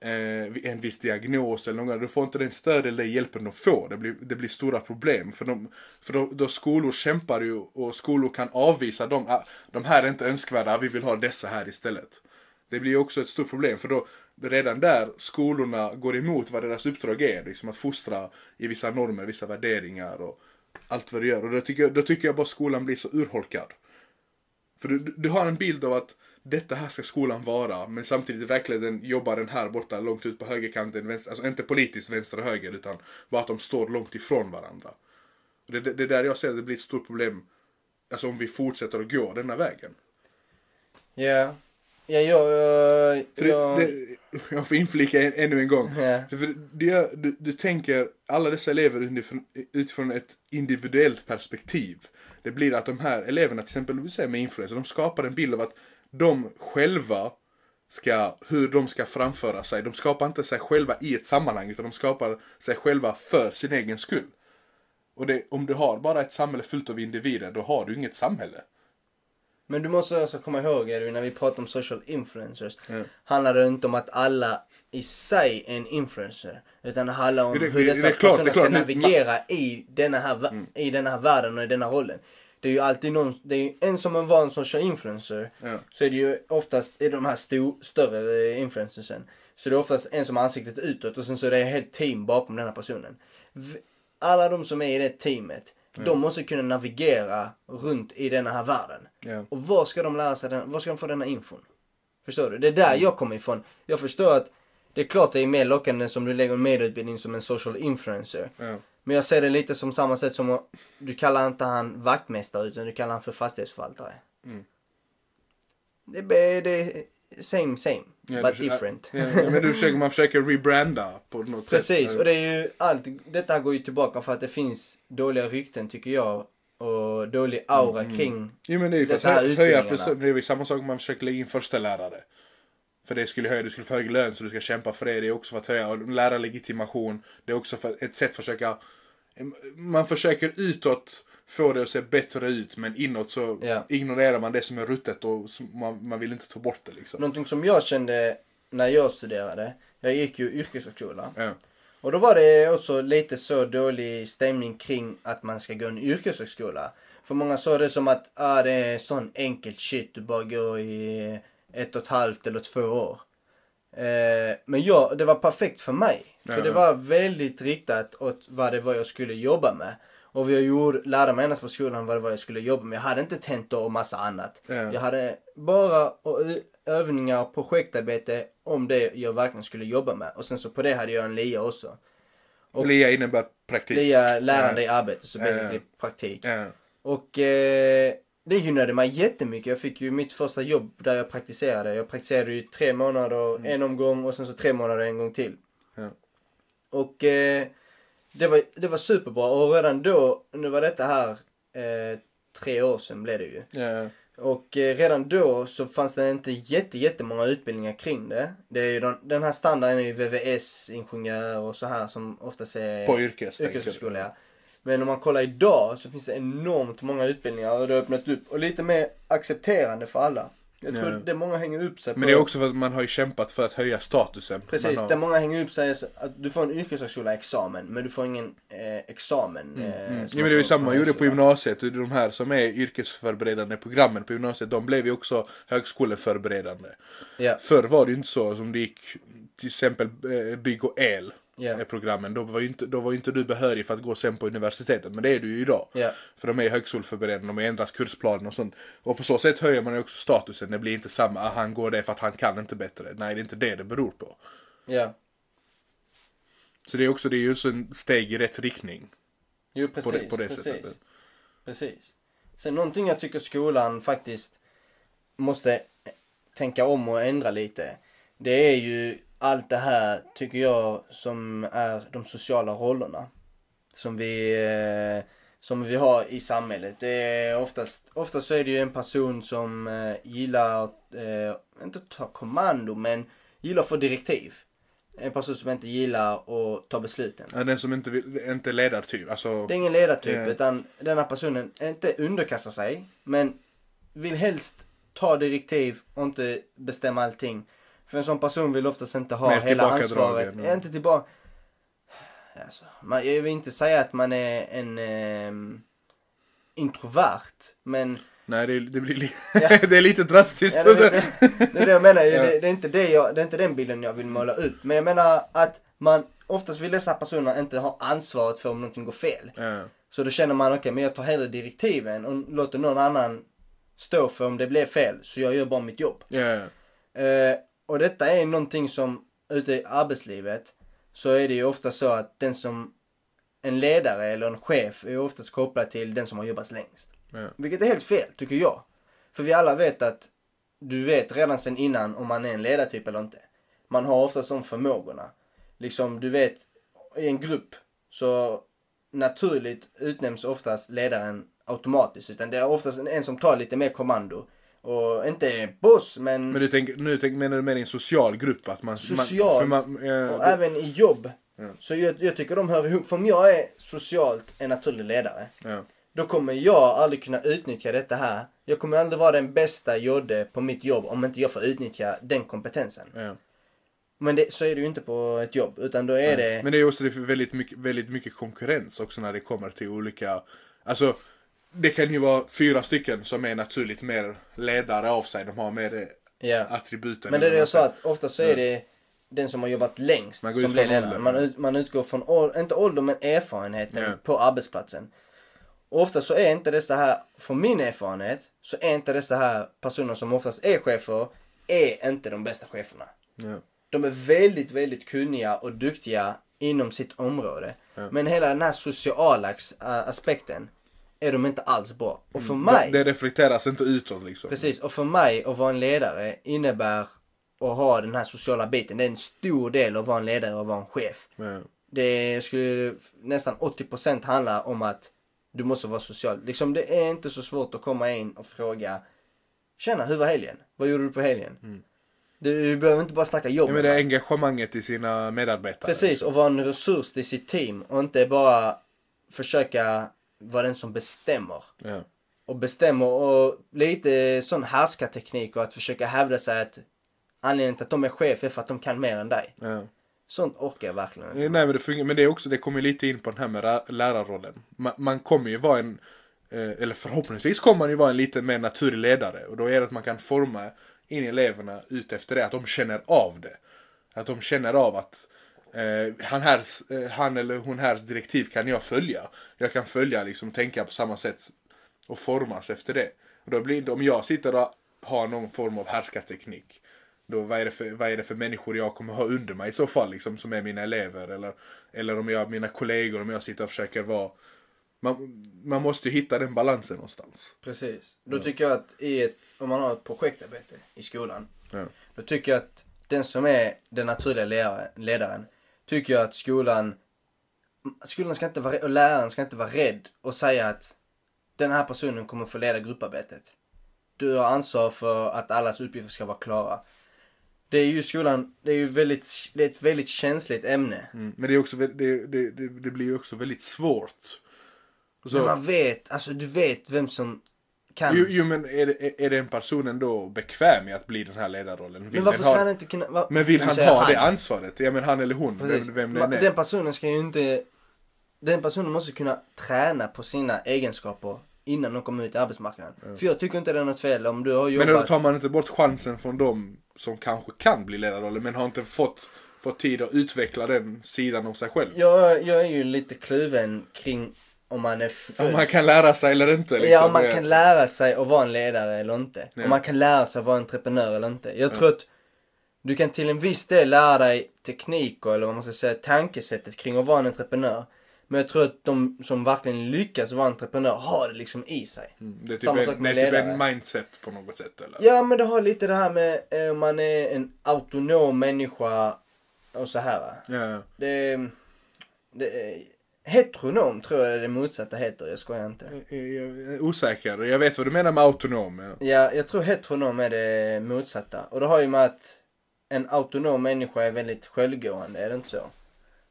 eh, en viss diagnos eller något, du får inte den stöd eller hjälpen de får. Det blir, det blir stora problem. För, de, för då, då skolor kämpar ju och skolor kan avvisa dem. Ah, de här är inte önskvärda, vi vill ha dessa här istället. Det blir ju också ett stort problem för då redan där skolorna går emot vad deras uppdrag är. Liksom att fostra i vissa normer, vissa värderingar och allt vad det gör. Och då tycker, jag, då tycker jag bara skolan blir så urholkad. För du- du har en bild av att detta här ska skolan vara, men samtidigt verkligen jobbar den här borta långt ut på högerkanten, vänster, alltså inte politiskt vänster och höger, utan bara att de står långt ifrån varandra. Det, det, det är där jag ser att det blir ett stort problem, alltså om vi fortsätter att gå denna vägen. Ja. Ja, jag... jag, jag det, jag får inflika en, ännu en gång. För det, du, du tänker alla dessa elever utifrån, utifrån ett individuellt perspektiv. Det blir att de här eleverna, till exempel vi säger med influencer, de skapar en bild av att de själva ska, hur de ska framföra sig. De skapar inte sig själva i ett sammanhang utan de skapar sig själva för sin egen skull. Och det, om du har bara ett samhälle fullt av individer, då har du inget samhälle. Men du måste också komma ihåg Edvin, när vi pratar om social influencers. Ja. Handlar det inte om att alla i sig är en influencer. Utan det handlar om Det- hur dessa det personer det ska klart. Nu- navigera i, denna här, vä- i denna här världen och i denna rollen. Det är ju alltid någon, det är ju en som en van social influencer. Ja. Så är det ju oftast i de här sto, större eh, influencersen. Så det är oftast en som har ansiktet utåt och sen så är det ett helt team bakom den här personen. Alla de som är i det teamet, de måste kunna navigera runt i denna här världen. Ja. Och var ska de lära sig den, var ska de få denna infon? Förstår du? Det är där jag kommer ifrån. Jag förstår att det är klart det är mer lockande som du lägger en medieutbildning som en social influencer. Men jag ser det lite som samma sätt som att du kallar inte han vaktmästare utan du kallar han för fastighetsförvaltare. Mm. Det, är- det är same same, Ja, but du- different. Ja, men du försöker, man försöker rebranda på något Precis, sätt. och det är ju allt, detta går ju tillbaka för att det finns dåliga rykten tycker jag och dålig aura kring Jo men det är ju för att hö- höja, för, det är ju samma sak om man försöker lägga in första lärare. För det skulle höja, du skulle få högre lön så du ska kämpa för det. Det är också för att höja lärarlegitimation. Det är också för ett sätt att försöka, man försöker utåt få det att se bättre ut men inåt så Ja. ignorerar man det som är ruttet och man, man vill inte ta bort det liksom. Någonting som jag kände när jag studerade, jag gick ju yrkeshögskola. Ja. Och då var det också lite så dålig stämning kring att man ska gå en yrkeshögskola. För många såg det som att ah, det är sån enkelt shit, du bara går i ett och ett halvt eller två år. Eh, men ja, det var perfekt för mig. För Ja. det var väldigt riktat åt vad det var jag skulle jobba med. Och jag gjorde, lärde mig endast på skolan vad det var jag skulle jobba med. Jag hade inte tentor och massa annat. Ja. Jag hade bara övningar och projektarbete om det jag verkligen skulle jobba med. Och sen så på det hade jag en LIA också. Och- LIA innebär praktik. LIA, lärande i arbete, så Ja. basically praktik. Ja. Och eh, det gynnade mig jättemycket. Jag fick ju mitt första jobb där jag praktiserade. Jag praktiserade ju tre månader en omgång och sen så tre månader en gång till. Ja. Och eh, det, var, det var superbra och redan då, nu var detta här eh, tre år sedan blev det ju. Ja. Och eh, redan då så fanns det inte jätte, jättemånga utbildningar kring det. det är ju den, här standarden är ju VVS-ingenjör och så här som oftast är På yrkes, yrkeshögskola. Ja. Men om man kollar idag så finns det enormt många utbildningar och det har öppnat upp och lite mer accepterande för alla. Jag tror Ja. det många hänger upp sig på. Men det är också för att man har ju kämpat för att höja statusen. Precis, man har... där många hänger upp sig är att du får en yrkeshögskola-examen men du får ingen eh, examen. Eh, Mm. som Ja, man men det är ju samma man gjorde på gymnasiet. De här som är yrkesförberedande programmen på gymnasiet, de blev ju också högskoleförberedande. Ja. Förr var det ju inte så som det gick till exempel eh, bygg och el. Eh, programmen. Då var, ju inte, då var inte du behörig för att gå sen på universitetet. Men det är du ju idag. Ja. För de är högskoleförberedande, de har ändrat kursplanen och sånt. Och på så sätt höjer man ju också statusen. Det blir inte samma, ah, han går det för att han kan inte bättre. Nej, det är inte det det beror på. Ja. Så det är också, det är ju också en steg i rätt riktning. Jo precis. på det, på det precis. sättet. Precis. Sen någonting jag tycker skolan faktiskt måste tänka om och ändra lite. Det är ju allt det här, tycker jag, som är de sociala rollerna. Som vi, eh, som vi har i samhället. Det är oftast, oftast så är det ju en person som eh, gillar, eh, inte ta kommando, men gillar att få direktiv. En person som inte gillar att ta besluten. Ja, Den som inte, vill, inte är ledartyp. Alltså, Det är ingen ledartyp Ja. utan denna personen inte underkastar sig men vill helst ta direktiv och inte bestämma allting. För en sån person vill oftast inte ha Mer hela ansvaret. ja. Inte tillbaka... Alltså, man, jag vill inte säga att man är en ehm, introvert men nej, det, det blir li- Ja. det är lite drastiskt. Ja, det, det, det är det jag menar. Ja. Det, det, är inte det, jag, det är inte den bilden jag vill måla upp. Men jag menar att man oftast vill dessa personer inte ha ansvaret för om någonting går fel. ja. Så då känner man, okej men jag tar hellre direktiven och låter någon annan stå för om det blev fel. Så jag gör bara mitt jobb. Eh, och detta är någonting som ute i arbetslivet så är det ju ofta så att den som en ledare eller en chef är oftast kopplad till den som har jobbat längst. Ja. Vilket är helt fel, tycker jag. För vi alla vet att du vet redan sen innan om man är en ledartyp eller inte. Man har oftast de förmågorna. Liksom, du vet, i en grupp så naturligt utnämns oftast ledaren automatiskt. Utan det är oftast en, en som tar lite mer kommando. Och inte boss, men, Men du tänker, nu tänker, menar du mer i en social grupp? Att man, Socialt. Man, man, ja, och även i jobb. Ja. Så jag, jag tycker de hör ihop. För om jag är socialt en naturlig ledare. ja. Då kommer jag aldrig kunna utnyttja detta här. Jag kommer aldrig vara den bästa Jodde på mitt jobb om inte jag får utnyttja den kompetensen. Ja. Men det, så är det ju inte på ett jobb. Utan då är det... Men det är också det är väldigt mycket, väldigt mycket konkurrens också när det kommer till olika... Alltså, det kan ju vara fyra stycken som är naturligt mer ledare av sig. De har mer Ja. attributen. Men det är det jag sa att ofta så är det den som har jobbat längst som blir ledare. Man, ut- man utgår från, inte ålder men erfarenheten Ja. på arbetsplatsen. Och ofta så är inte dessa här, från min erfarenhet, så är inte dessa här personer som oftast är chefer, är inte de bästa cheferna. Ja. De är väldigt, väldigt kunniga och duktiga inom sitt område. Ja. Men hela den här sociala aspekten är de inte alls bra. Och för mig, Det, det reflekteras inte utåt liksom. precis, och för mig att vara en ledare innebär att ha den här sociala biten. Det är en stor del av att vara en ledare och vara en chef. Ja. Det skulle nästan 80% handla om att du måste vara social. Liksom det är inte så svårt att komma in och fråga Tjena, hur var helgen? Vad gjorde du på helgen? Du, du behöver inte bara snacka jobb. Mm. Ja, men det är engagemanget i sina medarbetare. Precis, liksom. och vara en resurs till sitt team och inte bara försöka vara den som bestämmer. Ja. Och bestämmer och lite sån härskarteknik och att försöka hävda sig att anledningen till att de är chef är för att de kan mer än dig. Ja. Sånt orkar jag verkligen inte. Eh, Nej men det fungerar, men det är också, det kommer lite in på den här med ra- lärarrollen. Man, man kommer ju vara en, eh, eller förhoppningsvis kommer man ju vara en lite mer naturlig ledare. Och då är det att man kan forma in eleverna ut efter det, att de känner av det. Att de känner av att eh, han, härs, eh, han eller hon härs direktiv kan jag följa. Jag kan följa liksom, tänka på samma sätt och formas efter det. Och då blir det, om jag sitter och har någon form av härskarteknik. Då vad är, det för, vad är det för människor jag kommer ha under mig i så fall, liksom, som är mina elever? Eller, eller om jag, mina kollegor, om jag sitter och försöker vara... Man, man måste ju hitta den balansen någonstans. Precis. Då tycker jag att i ett, om man har ett projektarbete i skolan. Ja. Då tycker jag att den som är den naturliga ledare, ledaren. Tycker jag att skolan, skolan ska inte vara, och läraren ska inte vara rädd och säga att den här personen kommer få leda grupparbetet. Du har ansvar för att allas uppgifter ska vara klara. Det är ju skolan, det är ju väldigt, det är ett väldigt känsligt ämne. Mm. Men det, är också, det, det, det, det blir ju också väldigt svårt. Och Men Så, man vet, alltså du vet vem som kan. jo, jo men är, det, är den personen då bekväm med att bli den här ledarrollen? Vill men varför den ska ha, han inte kunna... va- men vill han ha det ansvaret? Ja men han eller hon, Precis. vem, vem det är. Den personen ska ju inte... Den personen måste kunna träna på sina egenskaper innan de kommer ut i arbetsmarknaden. För jag tycker inte det är något fel om du har jobbat... Men då tar man inte bort chansen från dem som kanske kan bli ledarroller men har inte fått, fått tid att utveckla den sidan av sig själv. jag, jag är ju lite kluven kring om man är född... Om man kan lära sig eller inte. Liksom. Ja, om man Det- kan lära sig att vara en ledare eller inte. Ja. Om man kan lära sig att vara entreprenör eller inte. Jag tror att du kan till en viss del lära dig tekniker eller vad man ska säga, tankesättet kring att vara en entreprenör. Men jag tror att de som verkligen lyckas vara entreprenör har det liksom i sig. Mm, Det är typ, Samma en, sak det med är typ en mindset på något sätt eller? Ja men det har lite det här med eh, man är en autonom människa och så här. Ja. Det, det heteronom tror jag det motsatta heter, jag skojar inte. Jag är osäker. Jag vet vad du menar med autonom. Ja. Ja, jag tror heteronom är det motsatta. Och det har ju med att en autonom människa är väldigt självgående, är det inte så?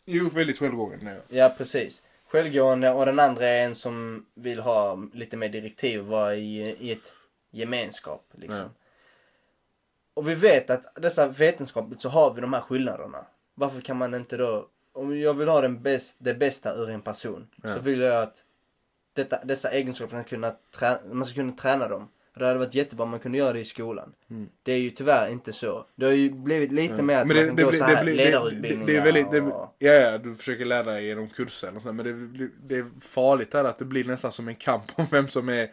Jo, väldigt självgående. Ja. Ja, precis. Självgående och den andra är en som vill ha lite mer direktiv och vara i, i ett gemenskap. Liksom. Ja. Och vi vet att dessa vetenskapligt så har vi de här skillnaderna. Varför kan man inte då, om jag vill ha den bäst, det bästa ur en person, Ja. så vill jag att detta, dessa egenskaper ska kunna trä, man ska kunna träna dem. Och det hade varit jättebra om man kunde göra det i skolan. Mm. Det är ju tyvärr inte så. Det har ju blivit lite mer att Men man det, kan det, gå blir- så det, här det, det, ledarutbildningar det är väldigt, det, och... ja, ja, du försöker lära dig genom kurser och sånt, men det, det, det är farligt här att det blir nästan som en kamp om vem som är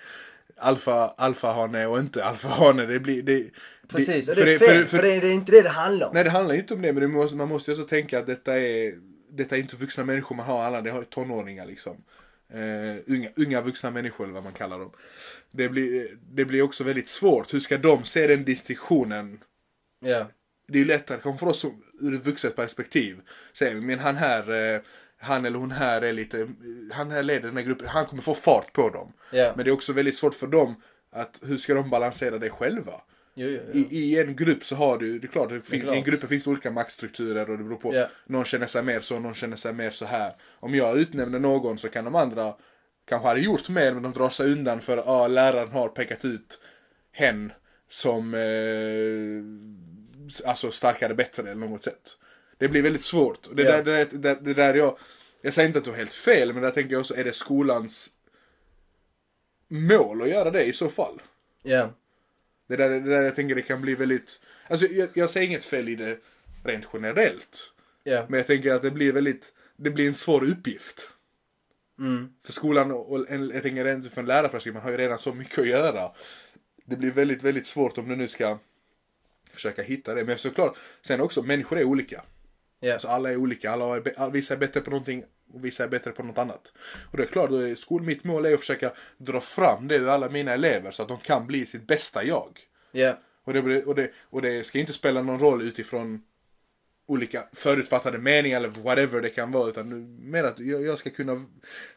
alfa, alfahane och inte alfahane. Det blir, det, Precis, och för det är för- fel, för- för, det, det är inte det det handlar om. Nej, det handlar inte om det, men det måste, man måste ju också tänka att detta är, detta är inte vuxna människor man har alla, det har tonåringar liksom. Eh, unga, unga vuxna människor eller vad man kallar dem. Det blir, det blir också väldigt svårt. Hur ska de se den distinktionen? Ja. Det är ju lättare, kanske för oss som, ur ett vuxet perspektiv. Säger men han här, eh, han eller hon här är lite, han här leder den här gruppen, han kommer få fart på dem. Ja. Men det är också väldigt svårt för dem att, hur ska de balansera det själva? Jo, jo, jo. I, I en grupp så har du, det är klart, det fin, klart. i en grupp finns olika maktstrukturer och det beror på, Ja. någon känner sig mer så, någon känner sig mer så här. Om jag utnämner någon så kan de andra kanske hade gjort mer men de drar sig undan för att ah, läraren har pekat ut hen som eh, alltså starkare, bättre eller något sätt. Det blir väldigt svårt. Det, Ja. där, det, där- det, där jag, jag säger inte att du har helt fel men där tänker jag också, är det skolans mål att göra det i så fall? Ja. Det där, det där jag tänker det kan bli väldigt... Alltså jag, jag säger inget fel i det rent generellt. Ja. Men jag tänker att det blir väldigt, det blir en svår uppgift. Mm. För skolan och en, jag tänker rent för en lärarperspektiv, man har ju redan så mycket att göra. Det blir väldigt, väldigt svårt om du nu ska försöka hitta det. Men såklart, sen också, människor är olika. Ja. Alltså alla är olika, alla är, vissa är bättre på någonting och vissa är bättre på något annat. Och det är klart, är skol, mitt mål är att försöka dra fram det ur alla mina elever så att de kan bli sitt bästa jag. Ja. Och det, och det, och det ska inte spela någon roll utifrån olika förutfattade meningar eller whatever det kan vara. Utan mer att jag, ska kunna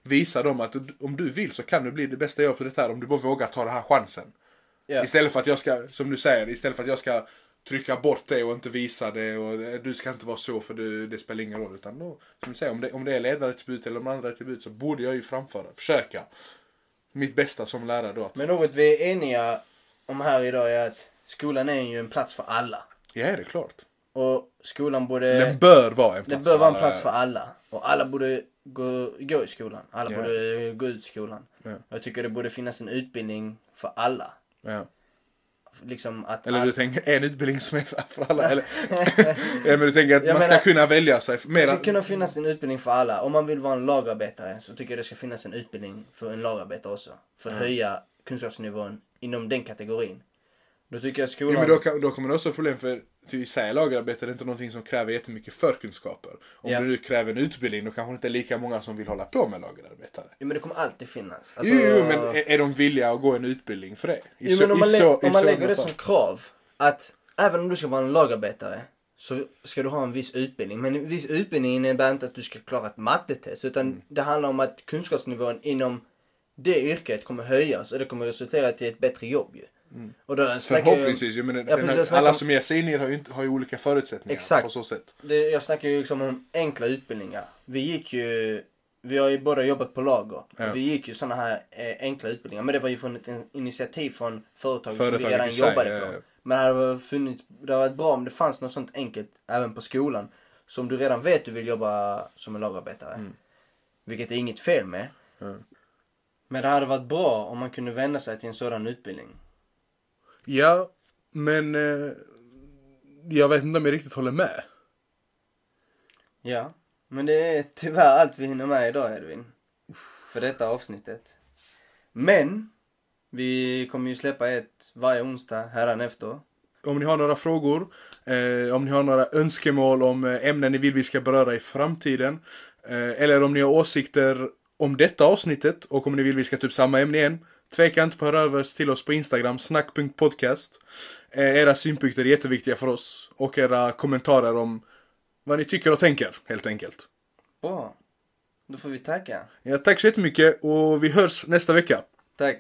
visa dem att om du vill så kan du bli det bästa jag på det här om du bara vågar ta den här chansen. Ja. Istället för att jag ska, som du säger, istället för att jag ska trycka bort det och inte visa det och eh, du ska inte vara så för det, det spelar ingen roll. Utan då, som du säger, om det, om det är ledarattribut eller om andra attribut så borde jag ju framföra, försöka. Mitt bästa som lärare då. Att, Men något vi är eniga om här idag är att skolan är ju en plats för alla. ja, det är klart. Och skolan borde... Den bör vara en plats bör vara en plats för alla. Och alla borde gå, gå i skolan. Alla Ja. borde gå ut skolan. Ja. Jag tycker det borde finnas en utbildning för alla. Ja. Liksom att Eller all- du tänker en utbildning som är för alla? Eller? ja, men du tänker att Jag man ska menar- kunna välja sig. Det Mera, ska kunna finnas en utbildning för alla. Om man vill vara en lagarbetare så tycker jag det ska finnas en utbildning för en lagarbetare också. För att höja kunskapsnivån inom den kategorin. Då tycker jag skolan... Ja, men då, kan, då kommer det också problem för till i sig lagarbete är det inte någonting som kräver jättemycket förkunskaper. Om Ja. det nu kräver en utbildning då kanske det inte är lika många som vill hålla på med lagarbetare. Jo men det kommer alltid finnas. Alltså- Jo, jo, men är, är de villiga att gå en utbildning för det? I Jo, så- men om man, så- om man lägger det som krav att även om du ska vara en lagarbetare så ska du ha en viss utbildning. Men en viss utbildning innebär inte att du ska klara ett mattetest utan Mm. det handlar om att kunskapsnivån inom det yrket kommer höjas och det kommer resultera till ett bättre jobb ju. Och då snackar jag- Förhoppningsvis, jag menar, Ja, precis, alla om- som ger sig in i det har ju, inte, har ju olika förutsättningar Exakt. på så sätt. Det, jag snackar ju liksom om enkla utbildningar. Vi gick ju, vi har ju båda jobbat på lager. Ja. Vi gick ju sådana här eh, enkla utbildningar. Men det var ju från ett in- initiativ från företag som vi Företaget redan sig, jobbade på. ja. Men det hade, funnits, det hade varit bra om det fanns något sånt enkelt även på skolan. Som du redan vet du vill jobba som en lagarbetare. Vilket är inget fel med. Ja. Men det hade varit bra om man kunde vända sig till en sådan utbildning. Ja, men eh, jag vet inte om jag riktigt håller med. Ja, men det är tyvärr allt vi hinner med idag Edvin. För detta avsnittet. Men, vi kommer ju släppa ett varje onsdag hädanefter. Om ni har några frågor, eh, om ni har några önskemål om eh, ämnen ni vill vi ska beröra i framtiden. Eh, eller om ni har åsikter om detta avsnittet och om ni vill vi ska ta upp samma ämne igen. Tveka inte på att höra över till oss på Instagram, snack.podcast. Eh, era synpunkter är jätteviktiga för oss. Och era kommentarer om vad ni tycker och tänker, helt enkelt. Bra. Då får vi tacka. Ja, tack så jättemycket och vi hörs nästa vecka. Tack.